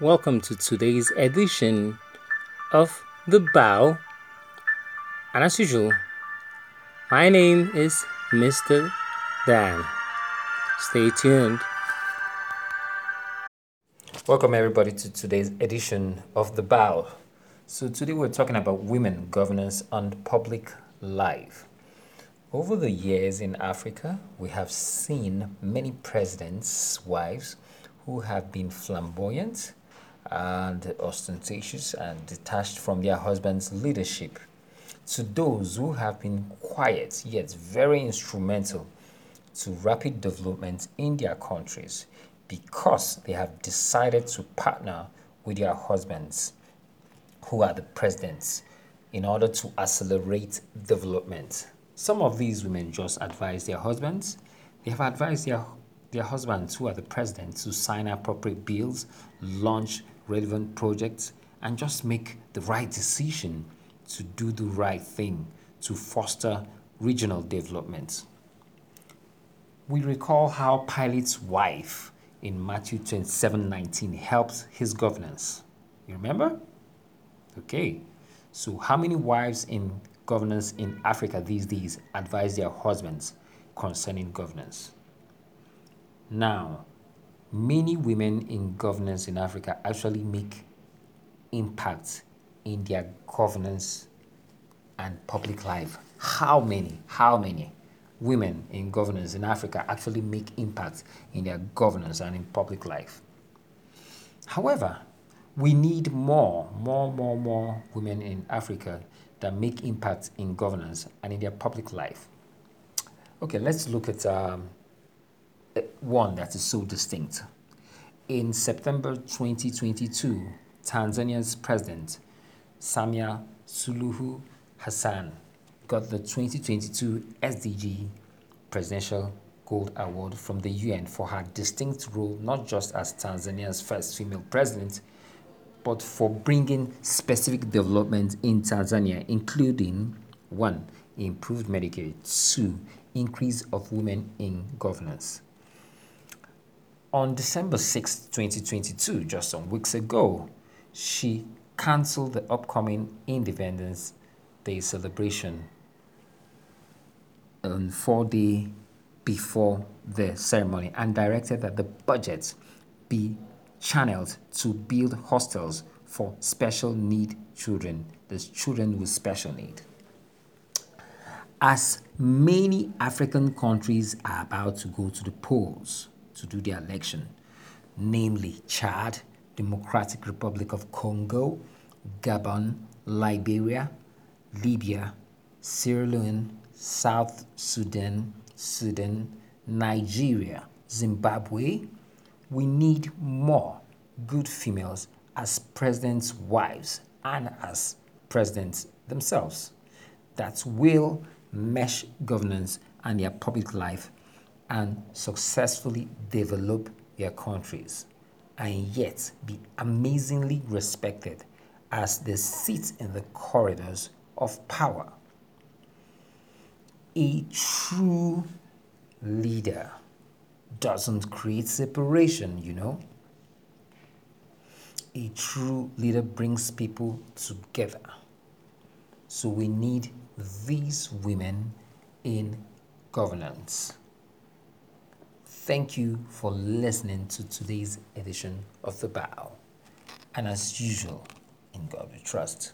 Welcome to today's edition of The Bow. And as usual, my name is Mr. Dan. Stay tuned. Welcome, everybody, to today's edition of The Bow. So, today we're talking about women governance and public life. Over the years in Africa, we have seen many presidents' wives who have been flamboyant and ostentatious and detached from their husband's leadership, to those who have been quiet yet very instrumental to rapid development in their countries because they have decided to partner with their husbands, who are the presidents, in order to accelerate development. Some of these women just advise their husbands. They have advised their, their husbands, who are the presidents, to sign appropriate bills, launch relevant projects, and just make the right decision to do the right thing to foster regional development. We recall how Pilate's wife in Matthew 27 19 helped his governance. You remember? Okay. So, how many wives in governance in Africa these days advise their husbands concerning governance? Now, many women in governance in Africa actually make impact in their governance and public life. How many? How many women in governance in Africa actually make impact in their governance and in public life? However, we need more, more, more, more women in Africa that make impact in governance and in their public life. Okay, let's look at um, one that is so distinct. In September 2022, Tanzania's president, Samia Suluhu Hassan, got the 2022 SDG Presidential Gold Award from the UN for her distinct role not just as Tanzania's first female president, but for bringing specific development in Tanzania, including one, improved Medicaid, two, increase of women in governance. On December 6, 2022, just some weeks ago, she cancelled the upcoming Independence Day celebration on four days before the ceremony and directed that the budget be channeled to build hostels for special need children, those children with special need. As many African countries are about to go to the polls to do their election, namely Chad, Democratic Republic of Congo, Gabon, Liberia, Libya, Sierra Leone, South Sudan, Sudan, Nigeria, Zimbabwe, we need more good females as presidents' wives and as presidents themselves. That will mesh governance and their public life and successfully develop their countries and yet be amazingly respected as they sit in the corridors of power. A true leader doesn't create separation, you know. A true leader brings people together. So we need these women in governance. Thank you for listening to today's edition of The Bow. And as usual, in God we trust.